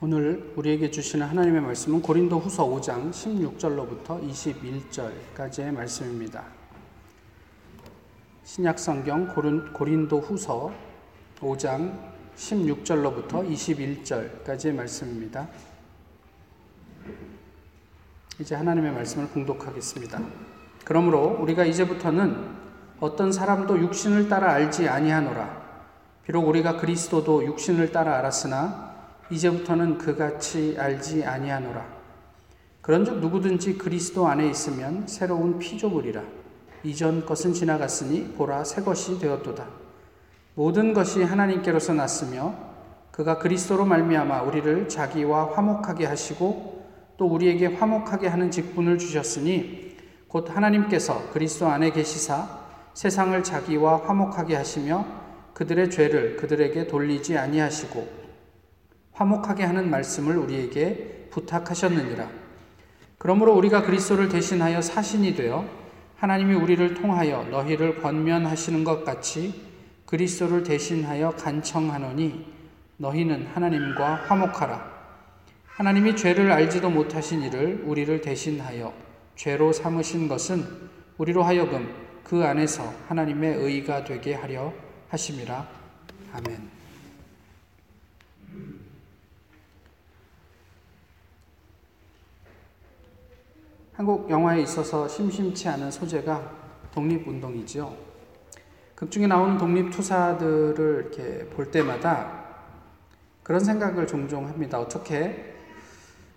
오늘 우리에게 주시는 하나님의 말씀은 고린도 후서 5장 16절로부터 21절까지의 말씀입니다. 신약성경 고린도 후서 5장 16절로부터 21절까지의 말씀입니다. 이제 하나님의 말씀을 공독하겠습니다. 그러므로 우리가 이제부터는 어떤 사람도 육신을 따라 알지 아니하노라. 비록 우리가 그리스도도 육신을 따라 알았으나 이제부터는 그같이 알지 아니하노라. 그런즉 누구든지 그리스도 안에 있으면 새로운 피조물이라. 이전 것은 지나갔으니 보라 새 것이 되었도다. 모든 것이 하나님께로서 났으며 그가 그리스도로 말미암아 우리를 자기와 화목하게 하시고 또 우리에게 화목하게 하는 직분을 주셨으니 곧 하나님께서 그리스도 안에 계시사 세상을 자기와 화목하게 하시며 그들의 죄를 그들에게 돌리지 아니하시고 화목하게 하는 말씀을 우리에게 부탁하셨느니라. 그러므로 우리가 그리스도를 대신하여 사신이 되어 하나님이 우리를 통하여 너희를 권면하시는 것 같이 그리스도를 대신하여 간청하노니 너희는 하나님과 화목하라. 하나님이 죄를 알지도 못하신 이를 우리를 대신하여 죄로 삼으신 것은 우리로 하여금 그 안에서 하나님의 의가 되게 하려 하심이라. 아멘. 한국 영화에 있어서 심심치 않은 소재가 독립운동이죠. 극 중에 나오는 독립투사들을 이렇게 볼 때마다 그런 생각을 종종 합니다. 어떻게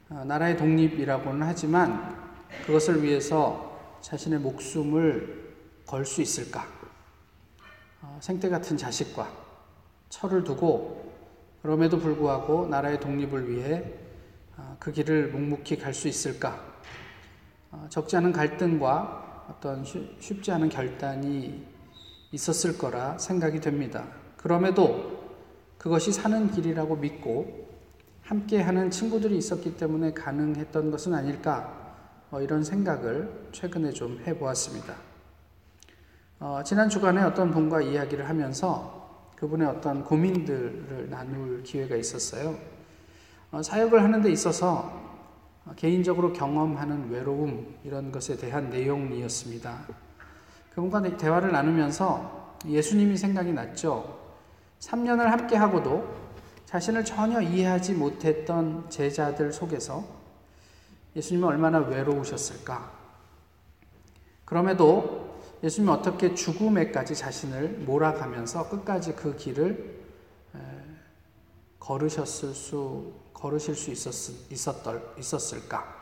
어, 나라의 독립이라고는 하지만 그것을 위해서 자신의 목숨을 걸 수 있을까? 어, 생태 같은 자식과 철을 두고 그럼에도 불구하고 나라의 독립을 위해 어, 그 길을 묵묵히 갈 수 있을까? 어, 적지 않은 갈등과 어떤 쉽지 않은 결단이 있었을 거라 생각이 됩니다. 그럼에도 그것이 사는 길이라고 믿고 함께 하는 친구들이 있었기 때문에 가능했던 것은 아닐까 뭐 이런 생각을 최근에 좀 해보았습니다. 어, 지난 주간에 어떤 분과 이야기를 하면서 그분의 어떤 고민들을 나눌 기회가 있었어요. 어, 사역을 하는 데 있어서 개인적으로 경험하는 외로움 이런 것에 대한 내용이었습니다. 그분과 대화를 나누면서 예수님이 생각이 났죠. 3년을 함께 하고도 자신을 전혀 이해하지 못했던 제자들 속에서 예수님은 얼마나 외로우셨을까? 그럼에도 예수님은 어떻게 죽음에까지 자신을 몰아가면서 끝까지 그 길을 걸으셨을 수 걸으실 수 있었, 있었덜, 있었을까?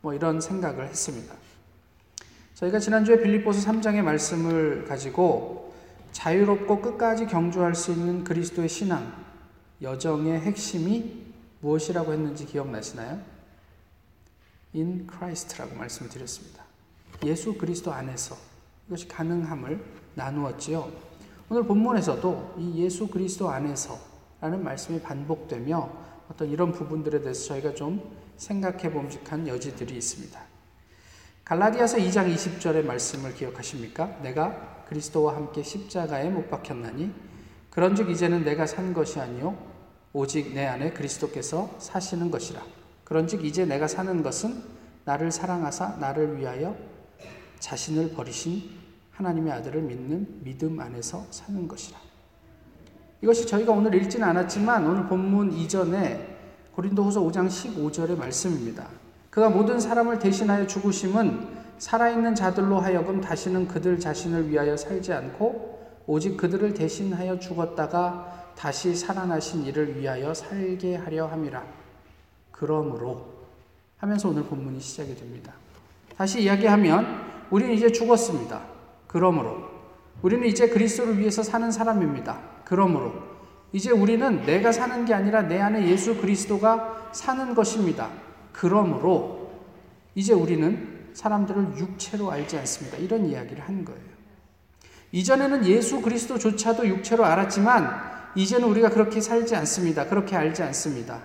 뭐 이런 생각을 했습니다. 저희가 지난주에 빌립보서 3장의 말씀을 가지고 자유롭고 끝까지 경주할 수 있는 그리스도의 신앙, 여정의 핵심이 무엇이라고 했는지 기억나시나요? In Christ라고 말씀을 드렸습니다. 예수 그리스도 안에서 이것이 가능함을 나누었지요. 오늘 본문에서도 이 예수 그리스도 안에서 라는 말씀이 반복되며 어떤 이런 부분들에 대해서 저희가 좀 생각해 봄직한 여지들이 있습니다. 갈라디아서 2장 20절의 말씀을 기억하십니까? 내가 그리스도와 함께 십자가에 못 박혔나니 그런즉 이제는 내가 산 것이 아니요 오직 내 안에 그리스도께서 사시는 것이라. 그런즉 이제 내가 사는 것은 나를 사랑하사 나를 위하여 자신을 버리신 하나님의 아들을 믿는 믿음 안에서 사는 것이라. 이것이 저희가 오늘 읽지는 않았지만 오늘 본문 이전에 고린도후서 5장 15절의 말씀입니다. 그가 모든 사람을 대신하여 죽으심은 살아있는 자들로 하여금 다시는 그들 자신을 위하여 살지 않고 오직 그들을 대신하여 죽었다가 다시 살아나신 이를 위하여 살게 하려 함이라. 그러므로 하면서 오늘 본문이 시작이 됩니다. 다시 이야기하면 우리는 이제 죽었습니다. 그러므로 우리는 이제 그리스도를 위해서 사는 사람입니다. 그러므로 이제 우리는 내가 사는 게 아니라 내 안에 예수 그리스도가 사는 것입니다. 그러므로 이제 우리는 사람들을 육체로 알지 않습니다. 이런 이야기를 한 거예요. 이전에는 예수 그리스도조차도 육체로 알았지만 이제는 우리가 그렇게 살지 않습니다. 그렇게 알지 않습니다.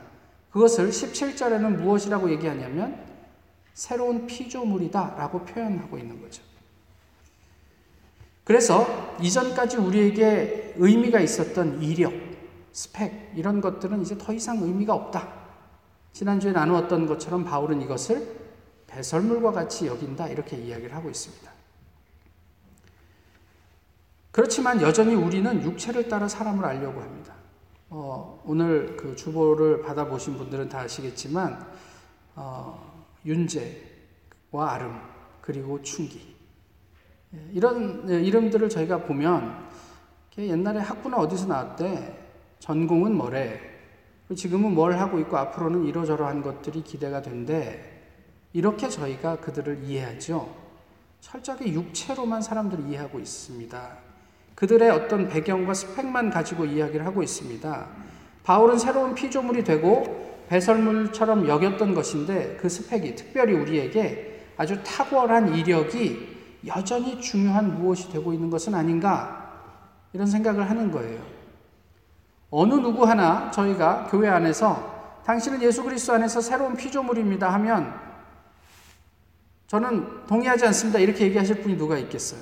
그것을 17절에는 무엇이라고 얘기하냐면 새로운 피조물이다 라고 표현하고 있는 거죠. 그래서 이전까지 우리에게 의미가 있었던 이력, 스펙, 이런 것들은 이제 더 이상 의미가 없다. 지난주에 나누었던 것처럼 바울은 이것을 배설물과 같이 여긴다 이렇게 이야기를 하고 있습니다. 그렇지만 여전히 우리는 육체를 따라 사람을 알려고 합니다. 어, 오늘 그 주보를 받아보신 분들은 다 아시겠지만 어, 윤재와 아름 그리고 충기 예, 이런 예, 이름들을 저희가 보면 옛날에 학부는 어디서 나왔대 전공은 뭐래 지금은 뭘 하고 있고 앞으로는 이러저러한 것들이 기대가 된대 이렇게 저희가 그들을 이해하죠. 철저하게 육체로만 사람들을 이해하고 있습니다. 그들의 어떤 배경과 스펙만 가지고 이야기를 하고 있습니다. 바울은 새로운 피조물이 되고 배설물처럼 여겼던 것인데 그 스펙이 특별히 우리에게 아주 탁월한 이력이 여전히 중요한 무엇이 되고 있는 것은 아닌가 이런 생각을 하는 거예요. 어느 누구 하나 저희가 교회 안에서 당신은 예수 그리스도 안에서 새로운 피조물입니다 하면 저는 동의하지 않습니다 이렇게 얘기하실 분이 누가 있겠어요?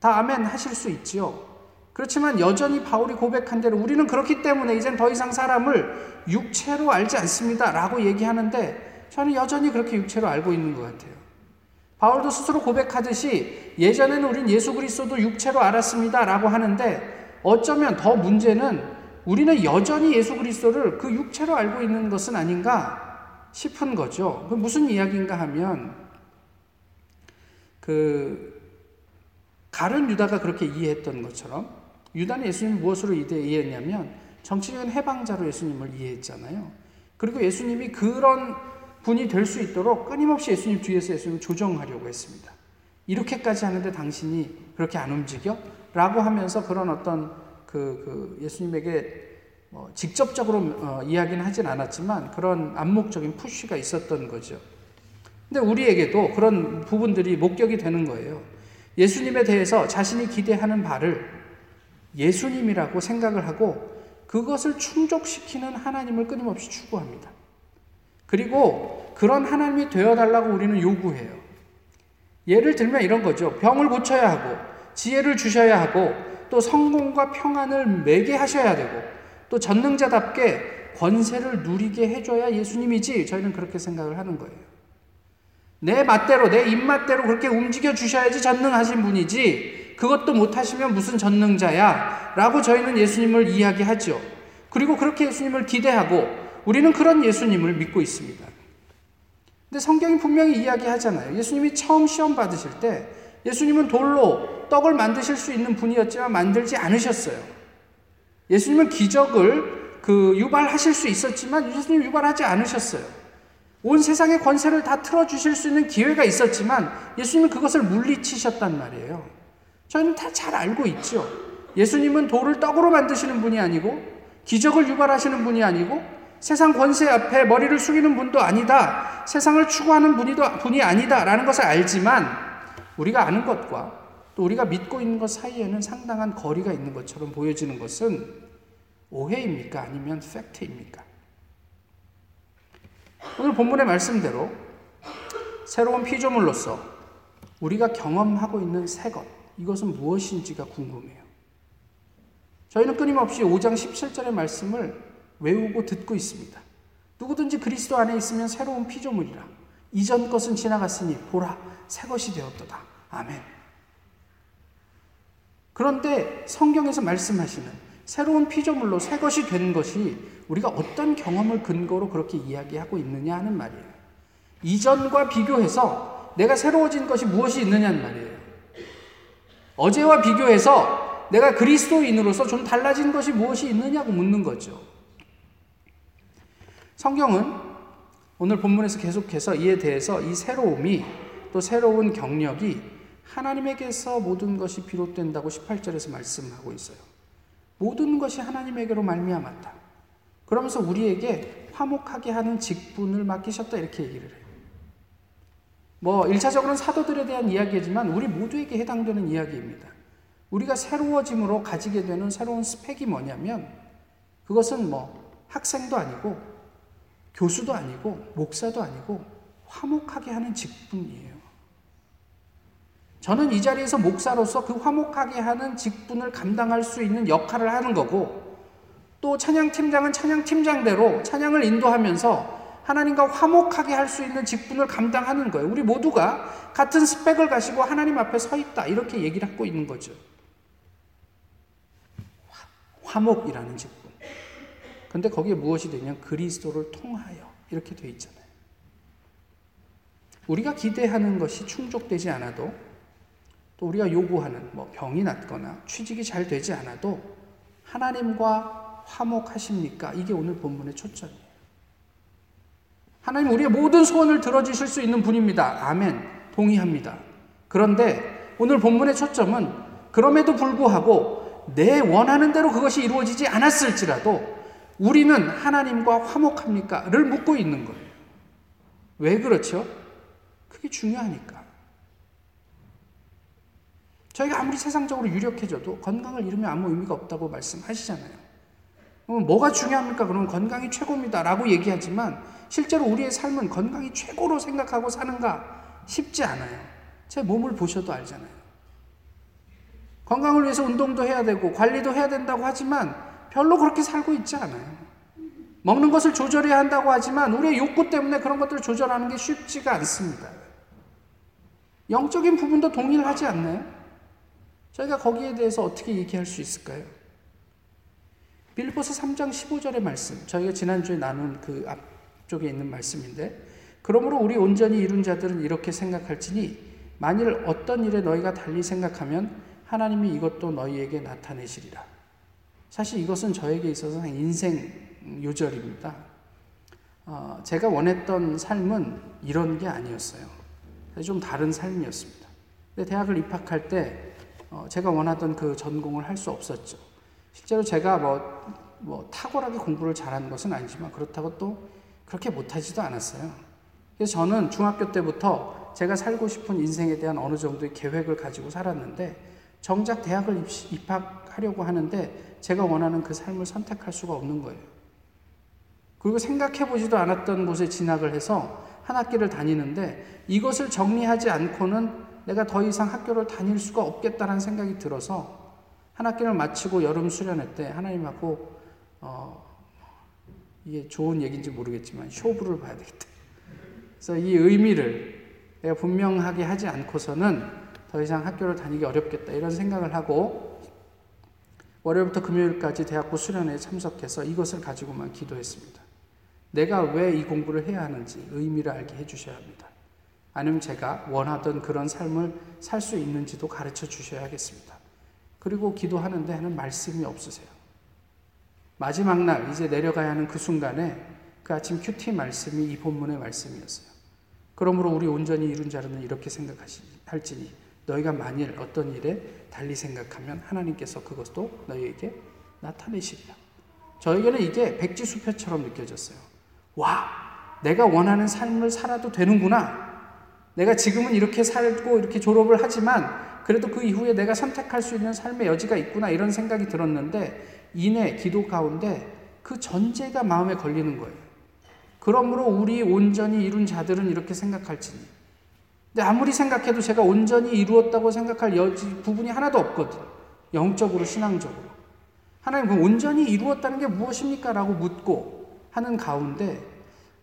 다 아멘 하실 수 있지요. 그렇지만 여전히 바울이 고백한 대로 우리는 그렇기 때문에 이젠 더 이상 사람을 육체로 알지 않습니다. 라고 얘기하는데 저는 여전히 그렇게 육체로 알고 있는 것 같아요. 바울도 스스로 고백하듯이 예전에는 우린 예수 그리스도도 육체로 알았습니다. 라고 하는데 어쩌면 더 문제는 우리는 여전히 예수 그리스도를 그 육체로 알고 있는 것은 아닌가 싶은 거죠. 그 무슨 이야기인가 하면 그 가룟 유다가 그렇게 이해했던 것처럼 유다는 예수님 무엇으로 이해했냐면 정치적인 해방자로 예수님을 이해했잖아요. 그리고 예수님이 그런 분이 될 수 있도록 끊임없이 예수님 뒤에서 예수님을 조정하려고 했습니다. 이렇게까지 하는데 당신이 그렇게 안 움직여? 라고 하면서 그런 어떤 그, 그 예수님에게 뭐 직접적으로 어, 이야기는 하진 않았지만 그런 암묵적인 푸쉬가 있었던 거죠. 근데 우리에게도 그런 부분들이 목격이 되는 거예요. 예수님에 대해서 자신이 기대하는 바를 예수님이라고 생각을 하고 그것을 충족시키는 하나님을 끊임없이 추구합니다. 그리고 그런 하나님이 되어달라고 우리는 요구해요. 예를 들면 이런 거죠. 병을 고쳐야 하고, 지혜를 주셔야 하고, 또 성공과 평안을 매게 하셔야 되고, 또 전능자답게 권세를 누리게 해줘야 예수님이지, 저희는 그렇게 생각을 하는 거예요. 내 맛대로, 내 입맛대로 그렇게 움직여 주셔야지 전능하신 분이지, 그것도 못하시면 무슨 전능자야? 라고 저희는 예수님을 이야기하죠. 그리고 그렇게 예수님을 기대하고, 우리는 그런 예수님을 믿고 있습니다. 근데 성경이 분명히 이야기하잖아요. 예수님이 처음 시험 받으실 때, 예수님은 돌로 떡을 만드실 수 있는 분이었지만 만들지 않으셨어요. 예수님은 기적을 그 유발하실 수 있었지만 예수님 유발하지 않으셨어요. 온 세상의 권세를 다 틀어주실 수 있는 기회가 있었지만 예수님은 그것을 물리치셨단 말이에요. 저희는 다 잘 알고 있죠. 예수님은 돌을 떡으로 만드시는 분이 아니고 기적을 유발하시는 분이 아니고 세상 권세 앞에 머리를 숙이는 분도 아니다. 세상을 추구하는 분이도, 분이 아니다 라는 것을 알지만 우리가 아는 것과 또 우리가 믿고 있는 것 사이에는 상당한 거리가 있는 것처럼 보여지는 것은 오해입니까? 아니면 팩트입니까? 오늘 본문의 말씀대로 새로운 피조물로서 우리가 경험하고 있는 새 것, 이것은 무엇인지가 궁금해요. 저희는 끊임없이 5장 17절의 말씀을 외우고 듣고 있습니다. 누구든지 그리스도 안에 있으면 새로운 피조물이라. 이전 것은 지나갔으니 보라, 새 것이 되었도다. 아멘. 그런데 성경에서 말씀하시는 새로운 피조물로 새 것이 된 것이 우리가 어떤 경험을 근거로 그렇게 이야기하고 있느냐 하는 말이에요. 이전과 비교해서 내가 새로워진 것이 무엇이 있느냐는 말이에요. 어제와 비교해서 내가 그리스도인으로서 좀 달라진 것이 무엇이 있느냐고 묻는 거죠. 성경은 오늘 본문에서 계속해서 이에 대해서 이 새로움이 또 새로운 경력이 하나님에게서 모든 것이 비롯된다고 18절에서 말씀하고 있어요. 모든 것이 하나님에게로 말미암았다. 그러면서 우리에게 화목하게 하는 직분을 맡기셨다 이렇게 얘기를 해요. 뭐 1차적으로는 사도들에 대한 이야기지만 우리 모두에게 해당되는 이야기입니다. 우리가 새로워짐으로 가지게 되는 새로운 스펙이 뭐냐면 그것은 뭐 학생도 아니고 교수도 아니고 목사도 아니고 화목하게 하는 직분이에요. 저는 이 자리에서 목사로서 그 화목하게 하는 직분을 감당할 수 있는 역할을 하는 거고 또 찬양팀장은 찬양팀장대로 찬양을 인도하면서 하나님과 화목하게 할 수 있는 직분을 감당하는 거예요. 우리 모두가 같은 스펙을 가지고 하나님 앞에 서 있다. 이렇게 얘기를 하고 있는 거죠. 화목이라는 직분. 근데 거기에 무엇이 되냐면 그리스도를 통하여 이렇게 돼 있잖아요. 우리가 기대하는 것이 충족되지 않아도 또 우리가 요구하는 뭐 병이 낫거나 취직이 잘 되지 않아도 하나님과 화목하십니까? 이게 오늘 본문의 초점이에요. 하나님 우리의 모든 소원을 들어주실 수 있는 분입니다. 아멘. 동의합니다. 그런데 오늘 본문의 초점은 그럼에도 불구하고 내 원하는 대로 그것이 이루어지지 않았을지라도 우리는 하나님과 화목합니까? 를 묻고 있는 거예요. 왜 그렇죠? 그게 중요하니까. 저희가 아무리 세상적으로 유력해져도 건강을 잃으면 아무 의미가 없다고 말씀하시잖아요. 뭐가 중요합니까? 그러면 건강이 최고입니다. 라고 얘기하지만 실제로 우리의 삶은 건강이 최고로 생각하고 사는가 쉽지 않아요. 제 몸을 보셔도 알잖아요. 건강을 위해서 운동도 해야 되고 관리도 해야 된다고 하지만 별로 그렇게 살고 있지 않아요. 먹는 것을 조절해야 한다고 하지만 우리의 욕구 때문에 그런 것들을 조절하는 게 쉽지가 않습니다. 영적인 부분도 동의를 하지 않나요? 저희가 거기에 대해서 어떻게 얘기할 수 있을까요? 빌보스 3장 15절의 말씀, 저희가 지난주에 나눈 그 앞쪽에 있는 말씀인데, 그러므로 우리 온전히 이룬 자들은 이렇게 생각할지니, 만일 어떤 일에 너희가 달리 생각하면 하나님이 이것도 너희에게 나타내시리라. 사실 이것은 저에게 있어서 인생 요절입니다. 어, 제가 원했던 삶은 이런 게 아니었어요. 좀 다른 삶이었습니다. 근데 대학을 입학할 때 어, 제가 원하던 그 전공을 할 수 없었죠. 실제로 제가 뭐, 뭐 탁월하게 공부를 잘하는 것은 아니지만 그렇다고 또 그렇게 못하지도 않았어요. 그래서 저는 중학교 때부터 제가 살고 싶은 인생에 대한 어느 정도의 계획을 가지고 살았는데 정작 대학을 입학 하려고 하는데 제가 원하는 그 삶을 선택할 수가 없는 거예요. 그리고 생각해 보지도 않았던 곳에 진학을 해서 한 학기를 다니는데 이것을 정리하지 않고는 내가 더 이상 학교를 다닐 수가 없겠다는 생각이 들어서 한 학기를 마치고 여름 수련회 때 하나님하고 어, 이게 좋은 얘기인지 모르겠지만 쇼부를 봐야 되겠다. 그래서 이 의미를 내가 분명하게 하지 않고서는 더 이상 학교를 다니기 어렵겠다 이런 생각을 하고 월요일부터 금요일까지 대학부 수련회에 참석해서 이것을 가지고만 기도했습니다. 내가 왜 이 공부를 해야 하는지 의미를 알게 해주셔야 합니다. 아니면 제가 원하던 그런 삶을 살 수 있는지도 가르쳐 주셔야겠습니다. 그리고 기도하는데 하는 말씀이 없으세요. 마지막 날 이제 내려가야 하는 그 순간에 그 아침 큐티 말씀이 이 본문의 말씀이었어요. 그러므로 우리 온전히 이룬 자는 이렇게 생각할지니 너희가 만일 어떤 일에 달리 생각하면 하나님께서 그것도 너희에게 나타내시리라. 저에게는 이게 백지수표처럼 느껴졌어요. 와, 내가 원하는 삶을 살아도 되는구나. 내가 지금은 이렇게 살고 이렇게 졸업을 하지만 그래도 그 이후에 내가 선택할 수 있는 삶의 여지가 있구나 이런 생각이 들었는데 이내 기도 가운데 그 전제가 마음에 걸리는 거예요. 그러므로 우리 온전히 이룬 자들은 이렇게 생각할지니 근데 아무리 생각해도 제가 온전히 이루었다고 생각할 여지 부분이 하나도 없거든. 영적으로 신앙적으로. 하나님 그 온전히 이루었다는 게 무엇입니까? 라고 묻고 하는 가운데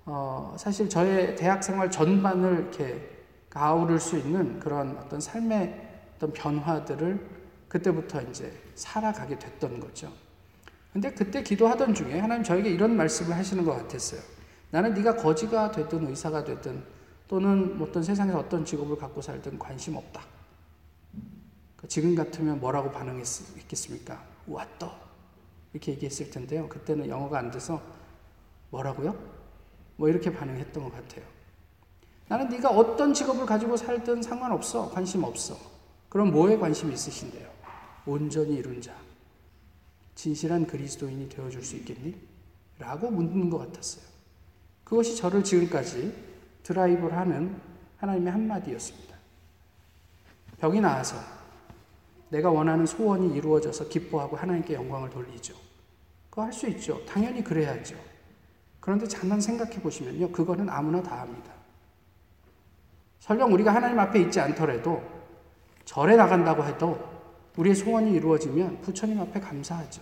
어, 사실 저의 대학 생활 전반을 이렇게 가오를 수 있는 그런 어떤 삶의 어떤 변화들을 그때부터 이제 살아가게 됐던 거죠. 근데 그때 기도하던 중에 하나님 저에게 이런 말씀을 하시는 것 같았어요. 나는 네가 거지가 됐든 의사가 됐든 또는 어떤 세상에서 어떤 직업을 갖고 살든 관심 없다. 그 지금 같으면 뭐라고 반응했겠습니까? 왔다. 이렇게 얘기했을 텐데요. 그때는 영어가 안 돼서 뭐라고요? 뭐 이렇게 반응했던 것 같아요. 나는 네가 어떤 직업을 가지고 살든 상관없어. 관심 없어. 그럼 뭐에 관심 있으신데요? 온전히 이룬 자. 진실한 그리스도인이 되어줄 수 있겠니? 라고 묻는 것 같았어요. 그것이 저를 지금까지 드라이브를 하는 하나님의 한마디였습니다. 병이 나아서 내가 원하는 소원이 이루어져서 기뻐하고 하나님께 영광을 돌리죠. 그거 할 수 있죠. 당연히 그래야죠. 그런데 잠깐 생각해 보시면요. 그거는 아무나 다 합니다. 설령 우리가 하나님 앞에 있지 않더라도 절에 나간다고 해도 우리의 소원이 이루어지면 부처님 앞에 감사하죠.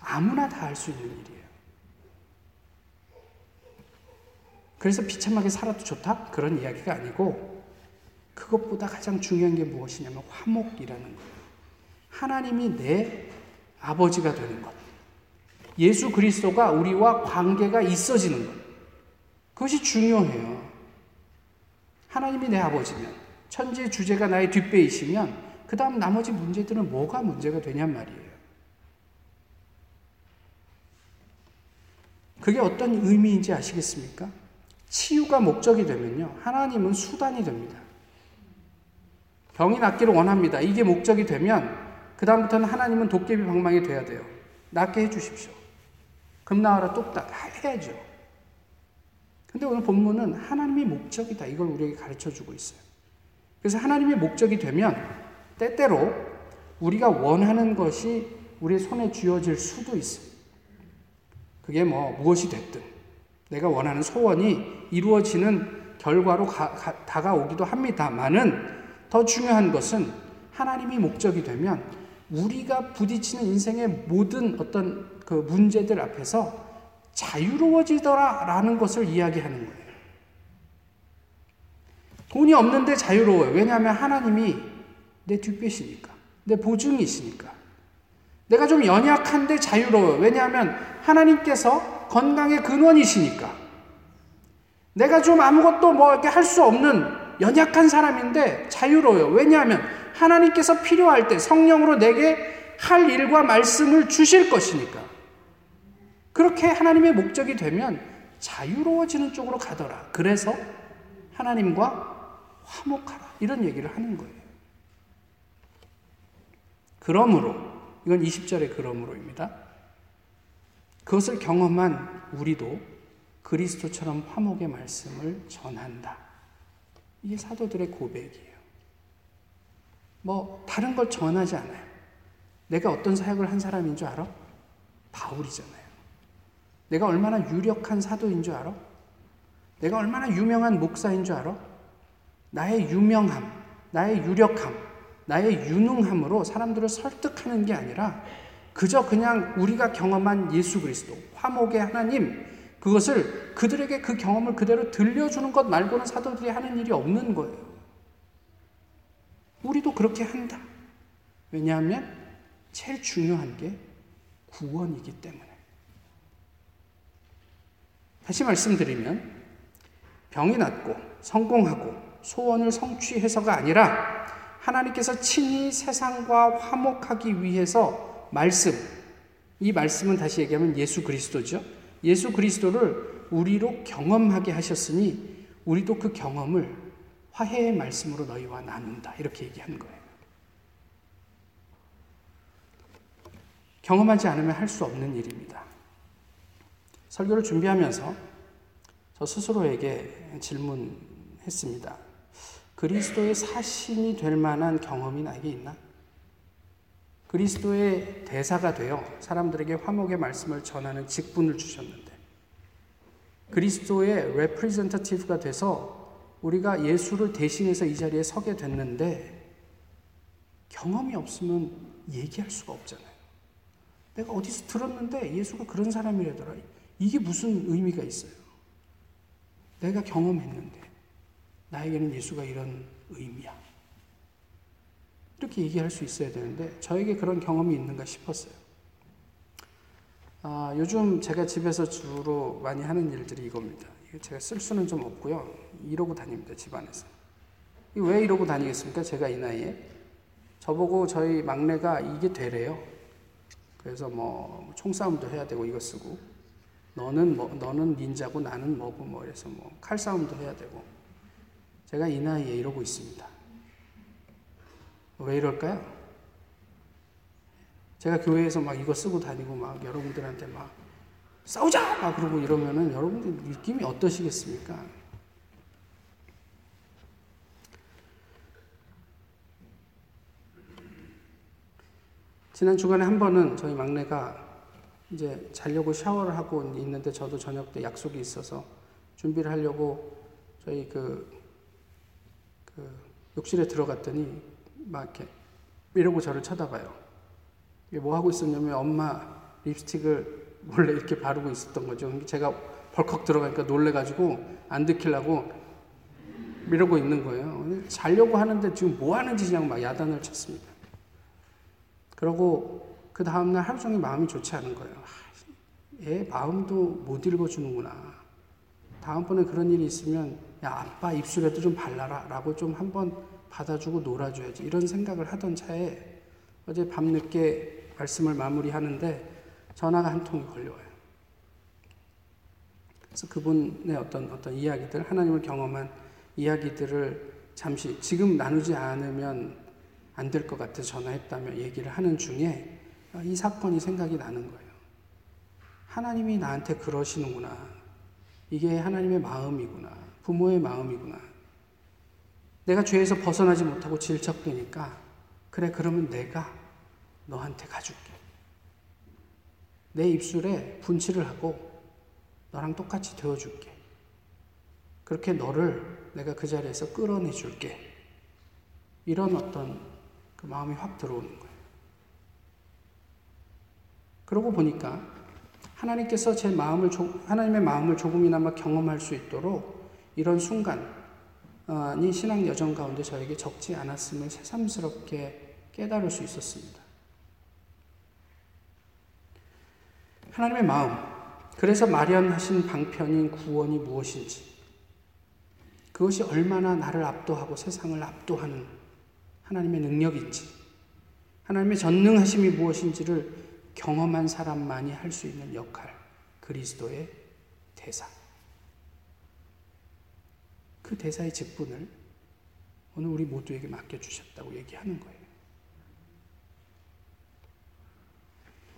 아무나 다 할 수 있는 일이에요. 그래서 비참하게 살아도 좋다? 그런 이야기가 아니고 그것보다 가장 중요한 게 무엇이냐면 화목이라는 거예요. 하나님이 내 아버지가 되는 것. 예수 그리스도가 우리와 관계가 있어지는 것. 그것이 중요해요. 하나님이 내 아버지면, 천지의 주제가 나의 뒷배이시면, 그 다음 나머지 문제들은 뭐가 문제가 되냔 말이에요. 그게 어떤 의미인지 아시겠습니까? 치유가 목적이 되면요. 하나님은 수단이 됩니다. 병이 낫기를 원합니다. 이게 목적이 되면 그다음부터는 하나님은 도깨비 방망이 돼야 돼요. 낫게 해 주십시오. 금나와라 뚝딱 해야죠. 근데 오늘 본문은 하나님이 목적이다. 이걸 우리에게 가르쳐 주고 있어요. 그래서 하나님의 목적이 되면 때때로 우리가 원하는 것이 우리 손에 쥐어질 수도 있어요. 그게 뭐 무엇이 됐든 내가 원하는 소원이 이루어지는 결과로 가, 가, 다가오기도 합니다만은 더 중요한 것은 하나님이 목적이 되면 우리가 부딪히는 인생의 모든 어떤 그 문제들 앞에서 자유로워지더라라는 것을 이야기하는 거예요. 돈이 없는데 자유로워요. 왜냐하면 하나님이 내 뒷배시니까. 내 보증이시니까. 내가 좀 연약한데 자유로워요. 왜냐하면 하나님께서 건강의 근원이시니까. 내가 좀 아무것도 뭐 이렇게 할 수 없는 연약한 사람인데 자유로워요. 왜냐하면 하나님께서 필요할 때 성령으로 내게 할 일과 말씀을 주실 것이니까. 그렇게 하나님의 목적이 되면 자유로워지는 쪽으로 가더라. 그래서 하나님과 화목하라. 이런 얘기를 하는 거예요. 그러므로, 이건 20절의 그러므로입니다. 그것을 경험한 우리도 그리스도처럼 화목의 말씀을 전한다. 이게 사도들의 고백이에요. 뭐, 다른 걸 전하지 않아요. 내가 어떤 사역을 한 사람인 줄 알아? 바울이잖아요. 내가 얼마나 유력한 사도인 줄 알아? 내가 얼마나 유명한 목사인 줄 알아? 나의 유명함, 나의 유력함, 나의 유능함으로 사람들을 설득하는 게 아니라 그저 그냥 우리가 경험한 예수 그리스도, 화목의 하나님, 그것을 그들에게 그 경험을 그대로 들려주는 것 말고는 사도들이 하는 일이 없는 거예요. 우리도 그렇게 한다. 왜냐하면 제일 중요한 게 구원이기 때문에. 다시 말씀드리면 병이 낫고 성공하고 소원을 성취해서가 아니라 하나님께서 친히 세상과 화목하기 위해서 말씀, 이 말씀은 다시 얘기하면 예수 그리스도죠. 예수 그리스도를 우리로 경험하게 하셨으니 우리도 그 경험을 화해의 말씀으로 너희와 나눈다. 이렇게 얘기한 거예요. 경험하지 않으면 할 수 없는 일입니다. 설교를 준비하면서 저 스스로에게 질문했습니다. 그리스도의 사신이 될 만한 경험이 나에게 있나? 그리스도의 대사가 되어 사람들에게 화목의 말씀을 전하는 직분을 주셨는데 그리스도의 representative가 돼서 우리가 예수를 대신해서 이 자리에 서게 됐는데 경험이 없으면 얘기할 수가 없잖아요. 내가 어디서 들었는데 예수가 그런 사람이라더라. 이게 무슨 의미가 있어요? 내가 경험했는데 나에게는 예수가 이런 의미야. 이렇게 얘기할 수 있어야 되는데 저에게 그런 경험이 있는가 싶었어요. 아, 요즘 제가 집에서 주로 많이 하는 일들이 이겁니다. 제가 쓸 수는 좀 없고요. 이러고 다닙니다, 집안에서. 왜 이러고 다니겠습니까? 제가 이 나이에. 저보고 저희 막내가 이게 되래요. 그래서 뭐 총싸움도 해야 되고 이거 쓰고 너는 뭐 너는 닌자고 나는 뭐고 뭐 이래서 뭐 칼싸움도 해야 되고 제가 이 나이에 이러고 있습니다. 왜 이럴까요? 제가 교회에서 막 이거 쓰고 다니고 막 여러분들한테 막 싸우자! 막 그러고 이러면은 여러분들 느낌이 어떠시겠습니까? 지난 주간에 한 번은 저희 막내가 이제 자려고 샤워를 하고 있는데 저도 저녁 때 약속이 있어서 준비를 하려고 저희 그, 그 욕실에 들어갔더니 막 이렇게 이러고 저를 쳐다봐요. 뭐 하고 있었냐면 엄마 립스틱을 몰래 이렇게 바르고 있었던 거죠. 제가 벌컥 들어가니까 놀래가지고 안 들키려고 이러고 있는 거예요. 자려고 하는데 지금 뭐 하는 짓이냐고 막 야단을 쳤습니다. 그러고 그 다음날 하루 종일 마음이 좋지 않은 거예요. 아, 얘 마음도 못 읽어주는구나. 다음번에 그런 일이 있으면 야 아빠 입술에도 좀 발라라 라고 좀 한번 받아주고 놀아줘야지 이런 생각을 하던 차에 어제 밤늦게 말씀을 마무리하는데 전화가 한 통이 걸려와요. 그래서 그분의 어떤 어떤 이야기들 하나님을 경험한 이야기들을 잠시 지금 나누지 않으면 안 될 것 같아 전화했다며 얘기를 하는 중에 이 사건이 생각이 나는 거예요. 하나님이 나한테 그러시는구나. 이게 하나님의 마음이구나. 부모의 마음이구나. 내가 죄에서 벗어나지 못하고 질척되니까 그래 그러면 내가 너한테 가줄게. 내 입술에 분칠을 하고 너랑 똑같이 되어줄게. 그렇게 너를 내가 그 자리에서 끌어내 줄게. 이런 어떤 그 마음이 확 들어오는 거예요. 그러고 보니까 하나님께서 제 마음을, 하나님의 마음을 조금이나마 경험할 수 있도록 이런 순간 이 신앙 여정 가운데 저에게 적지 않았음을 새삼스럽게 깨달을 수 있었습니다. 하나님의 마음, 그래서 마련하신 방편인 구원이 무엇인지, 그것이 얼마나 나를 압도하고 세상을 압도하는 하나님의 능력인지, 하나님의 전능하심이 무엇인지를 경험한 사람만이 할 수 있는 역할, 그리스도의 대사. 그 대사의 직분을 오늘 우리 모두에게 맡겨주셨다고 얘기하는 거예요.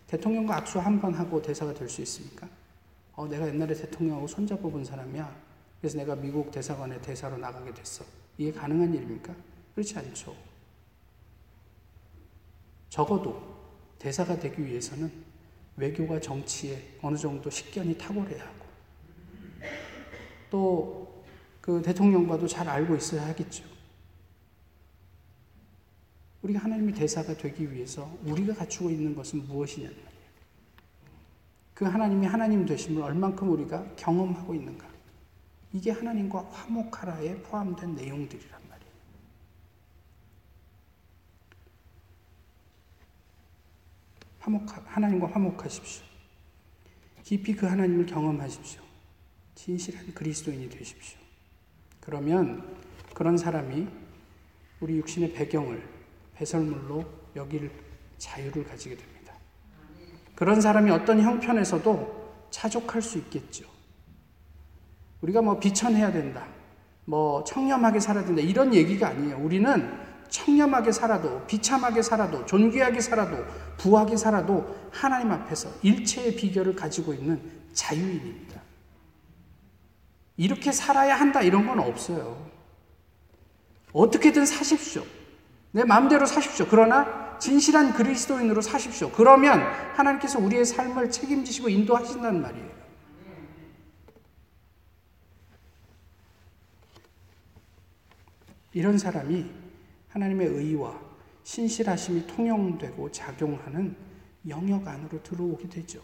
대통령과 악수 한 번 하고 대사가 될 수 있습니까? 어, 내가 옛날에 대통령하고 손잡고 본 사람이야. 그래서 내가 미국 대사관에 대사로 나가게 됐어. 이게 가능한 일입니까? 그렇지 않죠. 적어도 대사가 되기 위해서는 외교와 정치에 어느 정도 식견이 탁월해야 하고 또 그 대통령과도 잘 알고 있어야 하겠죠. 우리가 하나님의 대사가 되기 위해서 우리가 갖추고 있는 것은 무엇이냐는 말이에요. 그 하나님이 하나님 되심을 얼만큼 우리가 경험하고 있는가. 이게 하나님과 화목하라에 포함된 내용들이란 말이에요. 화목 하나님과 화목하십시오. 깊이 그 하나님을 경험하십시오. 진실한 그리스도인이 되십시오. 그러면 그런 사람이 우리 육신의 배경을 배설물로 여길 자유를 가지게 됩니다. 그런 사람이 어떤 형편에서도 차족할 수 있겠죠. 우리가 뭐 비천해야 된다. 뭐 청렴하게 살아야 된다. 이런 얘기가 아니에요. 우리는 청렴하게 살아도 비참하게 살아도 존귀하게 살아도 부하게 살아도 하나님 앞에서 일체의 비결을 가지고 있는 자유인입니다. 이렇게 살아야 한다 이런 건 없어요. 어떻게든 사십시오. 내 마음대로 사십시오. 그러나 진실한 그리스도인으로 사십시오. 그러면 하나님께서 우리의 삶을 책임지시고 인도하신다는 말이에요. 이런 사람이 하나님의 의와 신실하심이 통용되고 작용하는 영역 안으로 들어오게 되죠.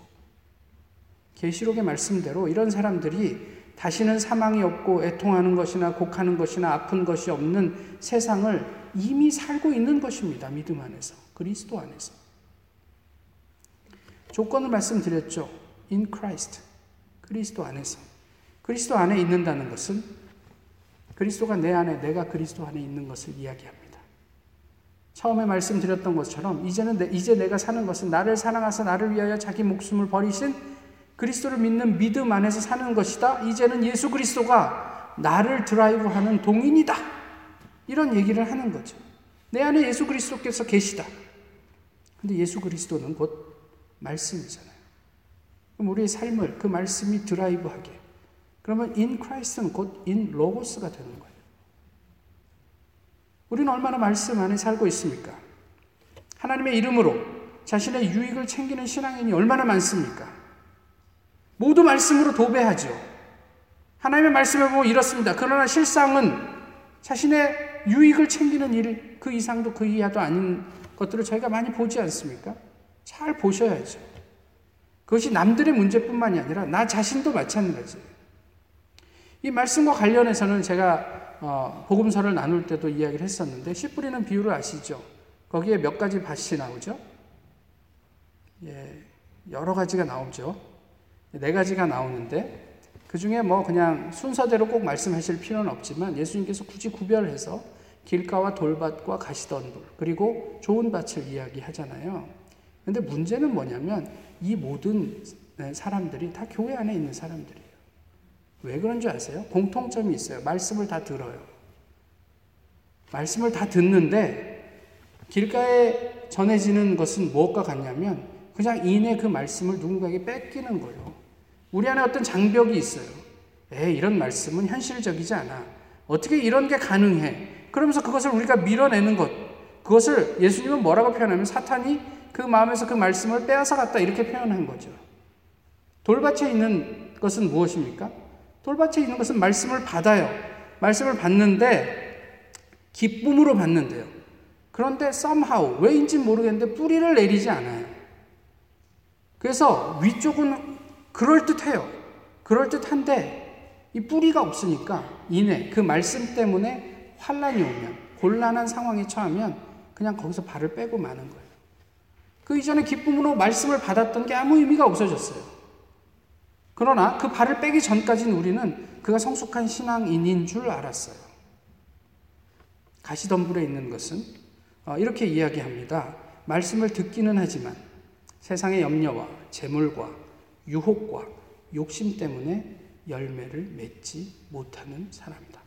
계시록의 말씀대로 이런 사람들이 다시는 사망이 없고 애통하는 것이나 곡하는 것이나 아픈 것이 없는 세상을 이미 살고 있는 것입니다. 믿음 안에서. 그리스도 안에서. 조건을 말씀드렸죠. In Christ. 그리스도 안에서. 그리스도 안에 있는다는 것은 그리스도가 내 안에, 내가 그리스도 안에 있는 것을 이야기합니다. 처음에 말씀드렸던 것처럼 이제는 내, 이제 내가 사는 것은 나를 사랑하사 나를 위하여 자기 목숨을 버리신 그리스도를 믿는 믿음 안에서 사는 것이다. 이제는 예수 그리스도가 나를 드라이브하는 동인이다. 이런 얘기를 하는 거죠. 내 안에 예수 그리스도께서 계시다. 근데 예수 그리스도는 곧 말씀이잖아요. 그럼 우리의 삶을 그 말씀이 드라이브하게. 그러면 in Christ는 곧 in 로고스가 되는 거예요. 우리는 얼마나 말씀 안에 살고 있습니까? 하나님의 이름으로 자신의 유익을 챙기는 신앙인이 얼마나 많습니까? 모두 말씀으로 도배하죠. 하나님의 말씀을 보면 이렇습니다. 그러나 실상은 자신의 유익을 챙기는 일, 그 이상도 그 이하도 아닌 것들을 저희가 많이 보지 않습니까? 잘 보셔야죠. 그것이 남들의 문제뿐만이 아니라 나 자신도 마찬가지예요. 이 말씀과 관련해서는 제가 어, 복음서를 나눌 때도 이야기를 했었는데 씨 뿌리는 비유를 아시죠? 거기에 몇 가지 밭이 나오죠? 예, 여러 가지가 나오죠. 네 가지가 나오는데 그 중에 뭐 그냥 순서대로 꼭 말씀하실 필요는 없지만 예수님께서 굳이 구별해서 길가와 돌밭과 가시던불 그리고 좋은 밭을 이야기하잖아요. 근데 문제는 뭐냐면 이 모든 사람들이 다 교회 안에 있는 사람들이에요. 왜 그런 줄 아세요? 공통점이 있어요. 말씀을 다 들어요. 말씀을 다 듣는데 길가에 전해지는 것은 무엇과 같냐면 그냥 인의 그 말씀을 누군가에게 뺏기는 거예요. 우리 안에 어떤 장벽이 있어요. 에 이런 말씀은 현실적이지 않아. 어떻게 이런 게 가능해? 그러면서 그것을 우리가 밀어내는 것. 그것을 예수님은 뭐라고 표현하면 사탄이 그 마음에서 그 말씀을 빼앗아 갔다 이렇게 표현한 거죠. 돌밭에 있는 것은 무엇입니까? 돌밭에 있는 것은 말씀을 받아요. 말씀을 받는데 기쁨으로 받는데요. 그런데 somehow 왜인지 모르겠는데 뿌리를 내리지 않아요. 그래서 위쪽은 그럴듯해요. 그럴듯한데 이 뿌리가 없으니까 이내 그 말씀 때문에 환란이 오면 곤란한 상황에 처하면 그냥 거기서 발을 빼고 마는 거예요. 그 이전에 기쁨으로 말씀을 받았던 게 아무 의미가 없어졌어요. 그러나 그 발을 빼기 전까지는 우리는 그가 성숙한 신앙인인 줄 알았어요. 가시덤불에 있는 것은 어, 이렇게 이야기합니다. 말씀을 듣기는 하지만 세상의 염려와 재물과 유혹과 욕심 때문에 열매를 맺지 못하는 사람이다.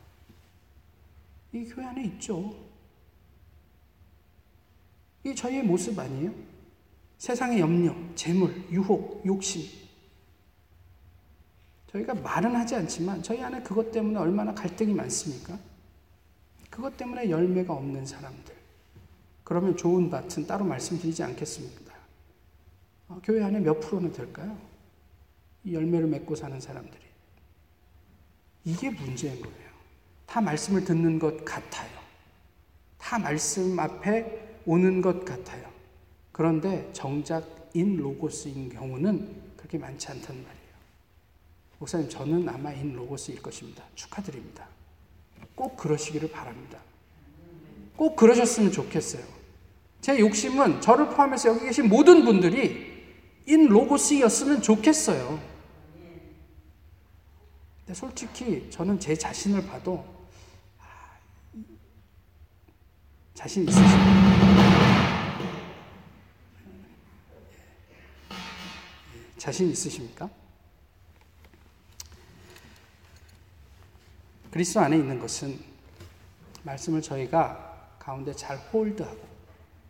이 교회 안에 있죠. 이 저희의 모습 아니에요? 세상의 염려, 재물, 유혹, 욕심. 저희가 말은 하지 않지만 저희 안에 그것 때문에 얼마나 갈등이 많습니까? 그것 때문에 열매가 없는 사람들. 그러면 좋은 밭은 따로 말씀드리지 않겠습니까? 어, 교회 안에 몇 프로는 될까요? 이 열매를 맺고 사는 사람들이. 이게 문제인 거예요. 다 말씀을 듣는 것 같아요. 다 말씀 앞에 오는 것 같아요. 그런데 정작 in Logos인 경우는 그렇게 많지 않단 말이에요. 목사님, 저는 아마 in Logos일 것입니다. 축하드립니다. 꼭 그러시기를 바랍니다. 꼭 그러셨으면 좋겠어요. 제 욕심은 저를 포함해서 여기 계신 모든 분들이 in Logos였으면 좋겠어요. 근데 솔직히 저는 제 자신을 봐도 자신 있으십니까? 자신 있으십니까? 그리스도 안에 있는 것은 말씀을 저희가 가운데 잘 홀드하고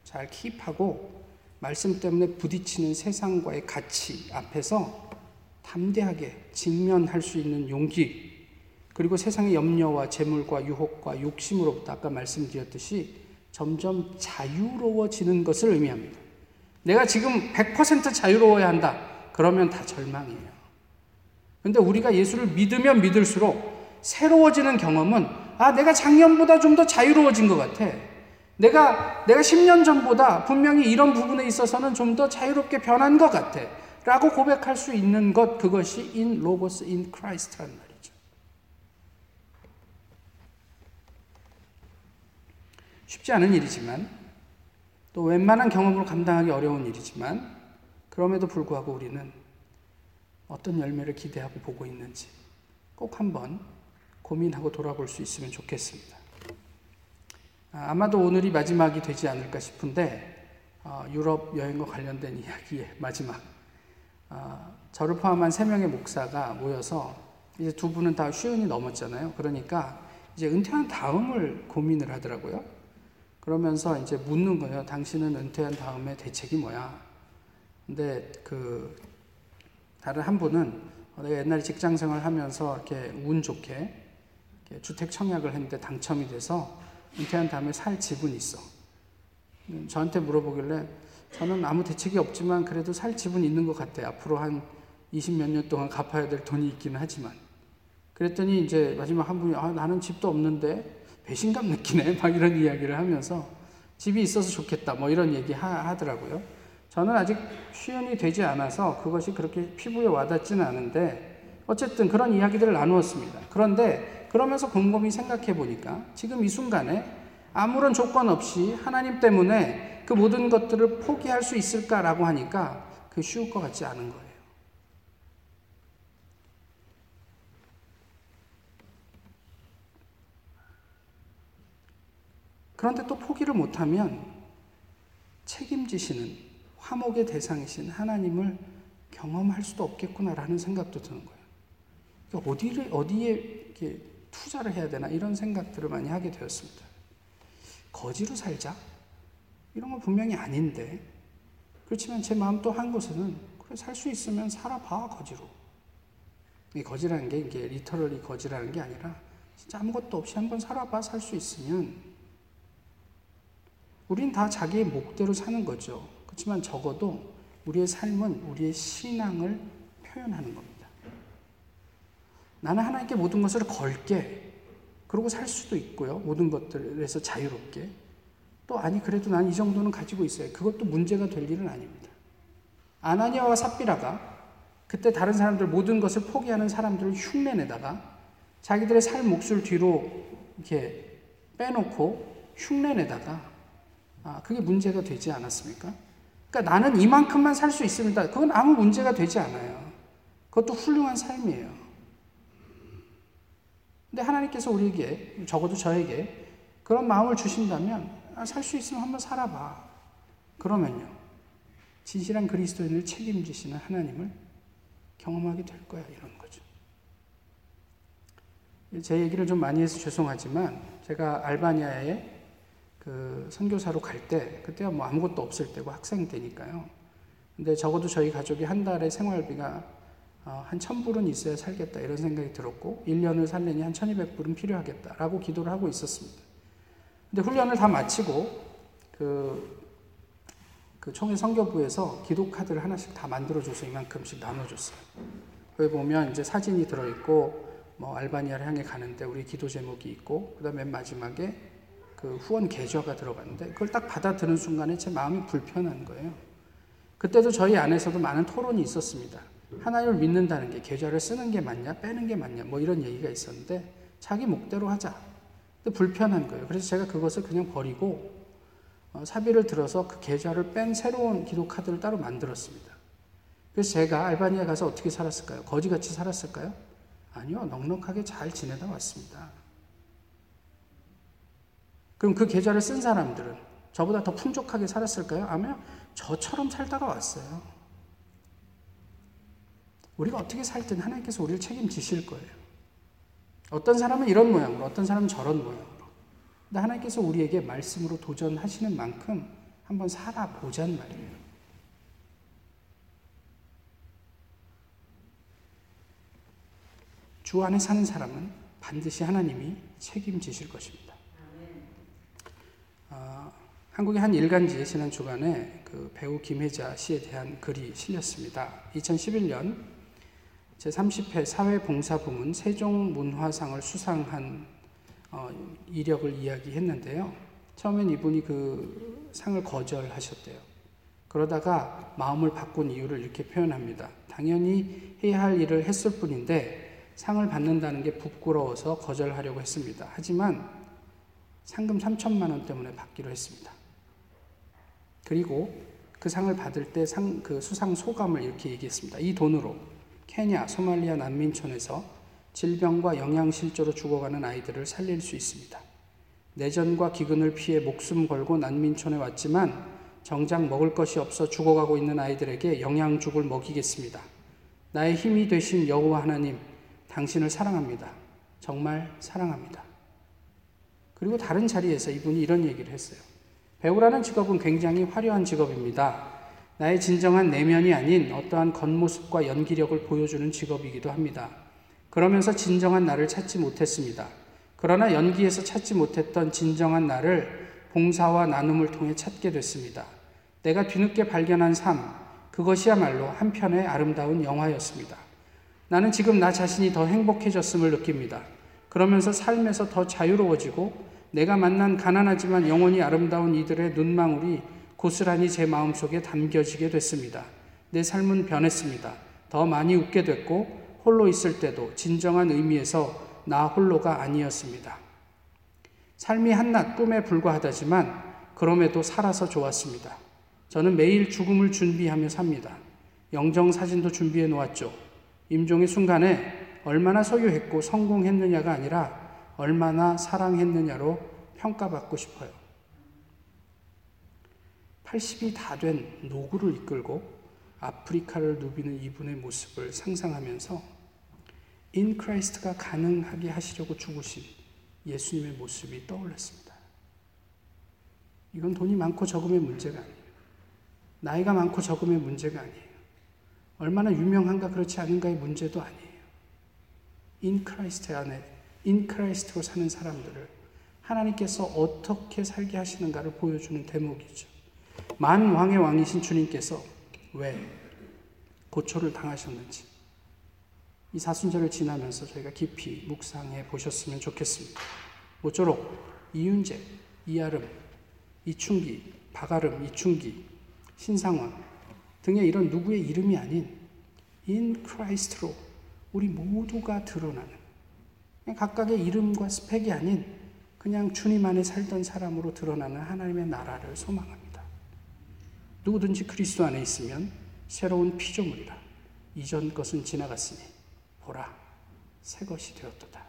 잘 킵하고 말씀 때문에 부딪히는 세상과의 가치 앞에서 담대하게 직면할 수 있는 용기 그리고 세상의 염려와 재물과 유혹과 욕심으로부터 아까 말씀드렸듯이 점점 자유로워지는 것을 의미합니다. 내가 지금 100% 자유로워야 한다. 그러면 다 절망이에요. 근데 우리가 예수를 믿으면 믿을수록 새로워지는 경험은 아, 내가 작년보다 좀 더 자유로워진 것 같아. 내가, 내가 10년 전보다 분명히 이런 부분에 있어서는 좀 더 자유롭게 변한 것 같아. 라고 고백할 수 있는 것, 그것이 in logos in Christ란 말이죠. 쉽지 않은 일이지만, 또 웬만한 경험으로 감당하기 어려운 일이지만, 그럼에도 불구하고 우리는 어떤 열매를 기대하고 보고 있는지 꼭 한번 고민하고 돌아볼 수 있으면 좋겠습니다. 아, 아마도 오늘이 마지막이 되지 않을까 싶은데 어, 유럽 여행과 관련된 이야기의 마지막 어, 저를 포함한 세 명의 목사가 모여서 이제 두 분은 다 쉬운이 넘었잖아요. 그러니까 이제 은퇴한 다음을 고민을 하더라고요. 그러면서 이제 묻는 거예요. 당신은 은퇴한 다음에 대책이 뭐야? 근데 그 다른 한 분은 내가 옛날에 직장 생활 하면서 이렇게 운 좋게 주택 청약을 했는데 당첨이 돼서 은퇴한 다음에 살 집은 있어. 저한테 물어보길래 저는 아무 대책이 없지만 그래도 살 집은 있는 것 같아요. 앞으로 한 20몇 년 동안 갚아야 될 돈이 있기는 하지만. 그랬더니 이제 마지막 한 분이 아, 나는 집도 없는데 배신감 느끼네. 막 이런 이야기를 하면서 집이 있어서 좋겠다. 뭐 이런 얘기 하, 더라고요 저는 아직 쉬운이 되지 않아서 그것이 그렇게 피부에 와닿지는 않은데 어쨌든 그런 이야기들을 나누었습니다. 그런데 그러면서 곰곰이 생각해 보니까 지금 이 순간에 아무런 조건 없이 하나님 때문에 그 모든 것들을 포기할 수 있을까라고 하니까 그 쉬울 것 같지 않은 거예요. 그런데 또 포기를 못하면 책임지시는 화목의 대상이신 하나님을 경험할 수도 없겠구나라는 생각도 드는 거예요. 그러니까 어디를, 어디에 투자를 해야 되나 이런 생각들을 많이 하게 되었습니다. 거지로 살자? 이런 건 분명히 아닌데, 그렇지만 제 마음 또 한 곳에는, 그래, 살 수 있으면 살아봐, 거지로. 이 거지라는 게 이게 리터럴리 거지라는 게 아니라, 진짜 아무것도 없이 한번 살아봐, 살 수 있으면 우린 다 자기의 목대로 사는 거죠. 그렇지만 적어도 우리의 삶은 우리의 신앙을 표현하는 겁니다. 나는 하나님께 모든 것을 걸게. 그러고 살 수도 있고요. 모든 것들에서 자유롭게. 또 아니 그래도 난 이 정도는 가지고 있어요. 그것도 문제가 될 일은 아닙니다. 아나니아와 삽비라가 그때 다른 사람들 모든 것을 포기하는 사람들을 흉내내다가 자기들의 살 몫을 뒤로 이렇게 빼놓고 흉내내다가 아, 그게 문제가 되지 않았습니까? 그러니까 나는 이만큼만 살 수 있습니다. 그건 아무 문제가 되지 않아요. 그것도 훌륭한 삶이에요. 근데 하나님께서 우리에게, 적어도 저에게 그런 마음을 주신다면 아, 살수 있으면 한번 살아봐. 그러면요. 진실한 그리스도인을 책임지시는 하나님을 경험하게 될 거야. 이런 거죠. 제 얘기를 좀 많이 해서 죄송하지만 제가 알바니아에 그 선교사로 갈 때 그때야 뭐 아무것도 없을 때고 학생 때니까요. 근데 적어도 저희 가족이 한 달에 생활비가 어, 한 1000불은 있어야 살겠다 이런 생각이 들었고 1년을 살려니 한 1200불은 필요하겠다라고 기도를 하고 있었습니다. 근데 훈련을 다 마치고 그, 그 총회 선교부에서 기도 카드를 하나씩 다 만들어줘서 이만큼씩 나눠줬어요. 거기 보면 이제 사진이 들어있고 뭐 알바니아를 향해 가는데 우리 기도 제목이 있고 그다음 맨 마지막에 그 후원 계좌가 들어갔는데 그걸 딱 받아들은 순간에 제 마음이 불편한 거예요. 그때도 저희 안에서도 많은 토론이 있었습니다. 하나님을 믿는다는 게 계좌를 쓰는 게 맞냐, 빼는 게 맞냐, 뭐 이런 얘기가 있었는데 자기 목대로 하자. 근데 불편한 거예요. 그래서 제가 그것을 그냥 버리고 어, 사비를 들어서 그 계좌를 뺀 새로운 기도 카드를 따로 만들었습니다. 그래서 제가 알바니아 가서 어떻게 살았을까요? 거지같이 살았을까요? 아니요, 넉넉하게 잘 지내다 왔습니다. 그럼 그 계좌를 쓴 사람들은 저보다 더 풍족하게 살았을까요? 아니면 저처럼 살다가 왔어요. 우리가 어떻게 살든 하나님께서 우리를 책임지실 거예요. 어떤 사람은 이런 모양으로, 어떤 사람은 저런 모양으로. 근데 하나님께서 우리에게 말씀으로 도전하시는 만큼 한번 살아보잔 말이에요. 주 안에 사는 사람은 반드시 하나님이 책임지실 것입니다. 한국의 한 일간지에 지난 주간에 그 배우 김혜자 씨에 대한 글이 실렸습니다. 2011년 제30회 사회봉사부문 세종문화상을 수상한 어, 이력을 이야기했는데요. 처음엔 이분이 그 상을 거절하셨대요. 그러다가 마음을 바꾼 이유를 이렇게 표현합니다. 당연히 해야 할 일을 했을 뿐인데 상을 받는다는 게 부끄러워서 거절하려고 했습니다. 하지만 상금 3천만 원 때문에 받기로 했습니다. 그리고 그 상을 받을 때 상, 그 수상 소감을 이렇게 얘기했습니다. 이 돈으로 케냐, 소말리아 난민촌에서 질병과 영양실조로 죽어가는 아이들을 살릴 수 있습니다. 내전과 기근을 피해 목숨 걸고 난민촌에 왔지만 정작 먹을 것이 없어 죽어가고 있는 아이들에게 영양죽을 먹이겠습니다. 나의 힘이 되신 여호와 하나님, 당신을 사랑합니다. 정말 사랑합니다. 그리고 다른 자리에서 이분이 이런 얘기를 했어요. 배우라는 직업은 굉장히 화려한 직업입니다. 나의 진정한 내면이 아닌 어떠한 겉모습과 연기력을 보여주는 직업이기도 합니다. 그러면서 진정한 나를 찾지 못했습니다. 그러나 연기에서 찾지 못했던 진정한 나를 봉사와 나눔을 통해 찾게 됐습니다. 내가 뒤늦게 발견한 삶, 그것이야말로 한편의 아름다운 영화였습니다. 나는 지금 나 자신이 더 행복해졌음을 느낍니다. 그러면서 삶에서 더 자유로워지고 내가 만난 가난하지만 영원히 아름다운 이들의 눈망울이 고스란히 제 마음속에 담겨지게 됐습니다. 내 삶은 변했습니다. 더 많이 웃게 됐고 홀로 있을 때도 진정한 의미에서 나 홀로가 아니었습니다. 삶이 한낱 꿈에 불과하다지만 그럼에도 살아서 좋았습니다. 저는 매일 죽음을 준비하며 삽니다. 영정 사진도 준비해 놓았죠. 임종의 순간에 얼마나 소유했고 성공했느냐가 아니라 얼마나 사랑했느냐로 평가받고 싶어요. 80이 다 된 노구를 이끌고 아프리카를 누비는 이분의 모습을 상상하면서 in Christ가 가능하게 하시려고 죽으신 예수님의 모습이 떠올랐습니다. 이건 돈이 많고 적음의 문제가 아니에요. 나이가 많고 적음의 문제가 아니에요. 얼마나 유명한가 그렇지 않은가의 문제도 아니에요. in Christ 안에 in Christ로 사는 사람들을 하나님께서 어떻게 살게 하시는가를 보여주는 대목이죠. 만 왕의 왕이신 주님께서 왜 고초를 당하셨는지 이 사순절을 지나면서 저희가 깊이 묵상해 보셨으면 좋겠습니다. 모쪼록 이윤재, 이아름, 이충기, 박아름, 이충기, 신상원 등의 이런 누구의 이름이 아닌 in Christ로 우리 모두가 드러나는 각각의 이름과 스펙이 아닌 그냥 주님 안에 살던 사람으로 드러나는 하나님의 나라를 소망합니다. 누구든지 그리스도 안에 있으면 새로운 피조물이라 이전 것은 지나갔으니 보라 새 것이 되었도다.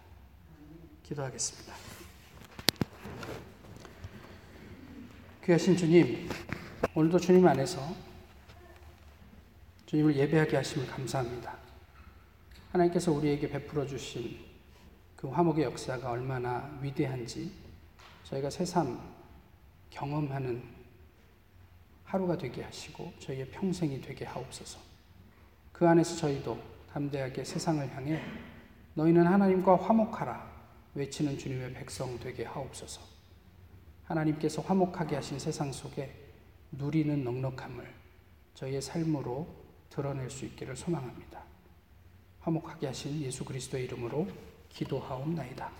기도하겠습니다. 귀하신 주님, 오늘도 주님 안에서 주님을 예배하게 하심을 감사합니다. 하나님께서 우리에게 베풀어 주신 그 화목의 역사가 얼마나 위대한지 저희가 새삼 경험하는 하루가 되게 하시고 저희의 평생이 되게 하옵소서. 그 안에서 저희도 담대하게 세상을 향해 너희는 하나님과 화목하라 외치는 주님의 백성 되게 하옵소서. 하나님께서 화목하게 하신 세상 속에 누리는 넉넉함을 저희의 삶으로 드러낼 수 있기를 소망합니다. 화목하게 하신 예수 그리스도의 이름으로 기도하옵나이다.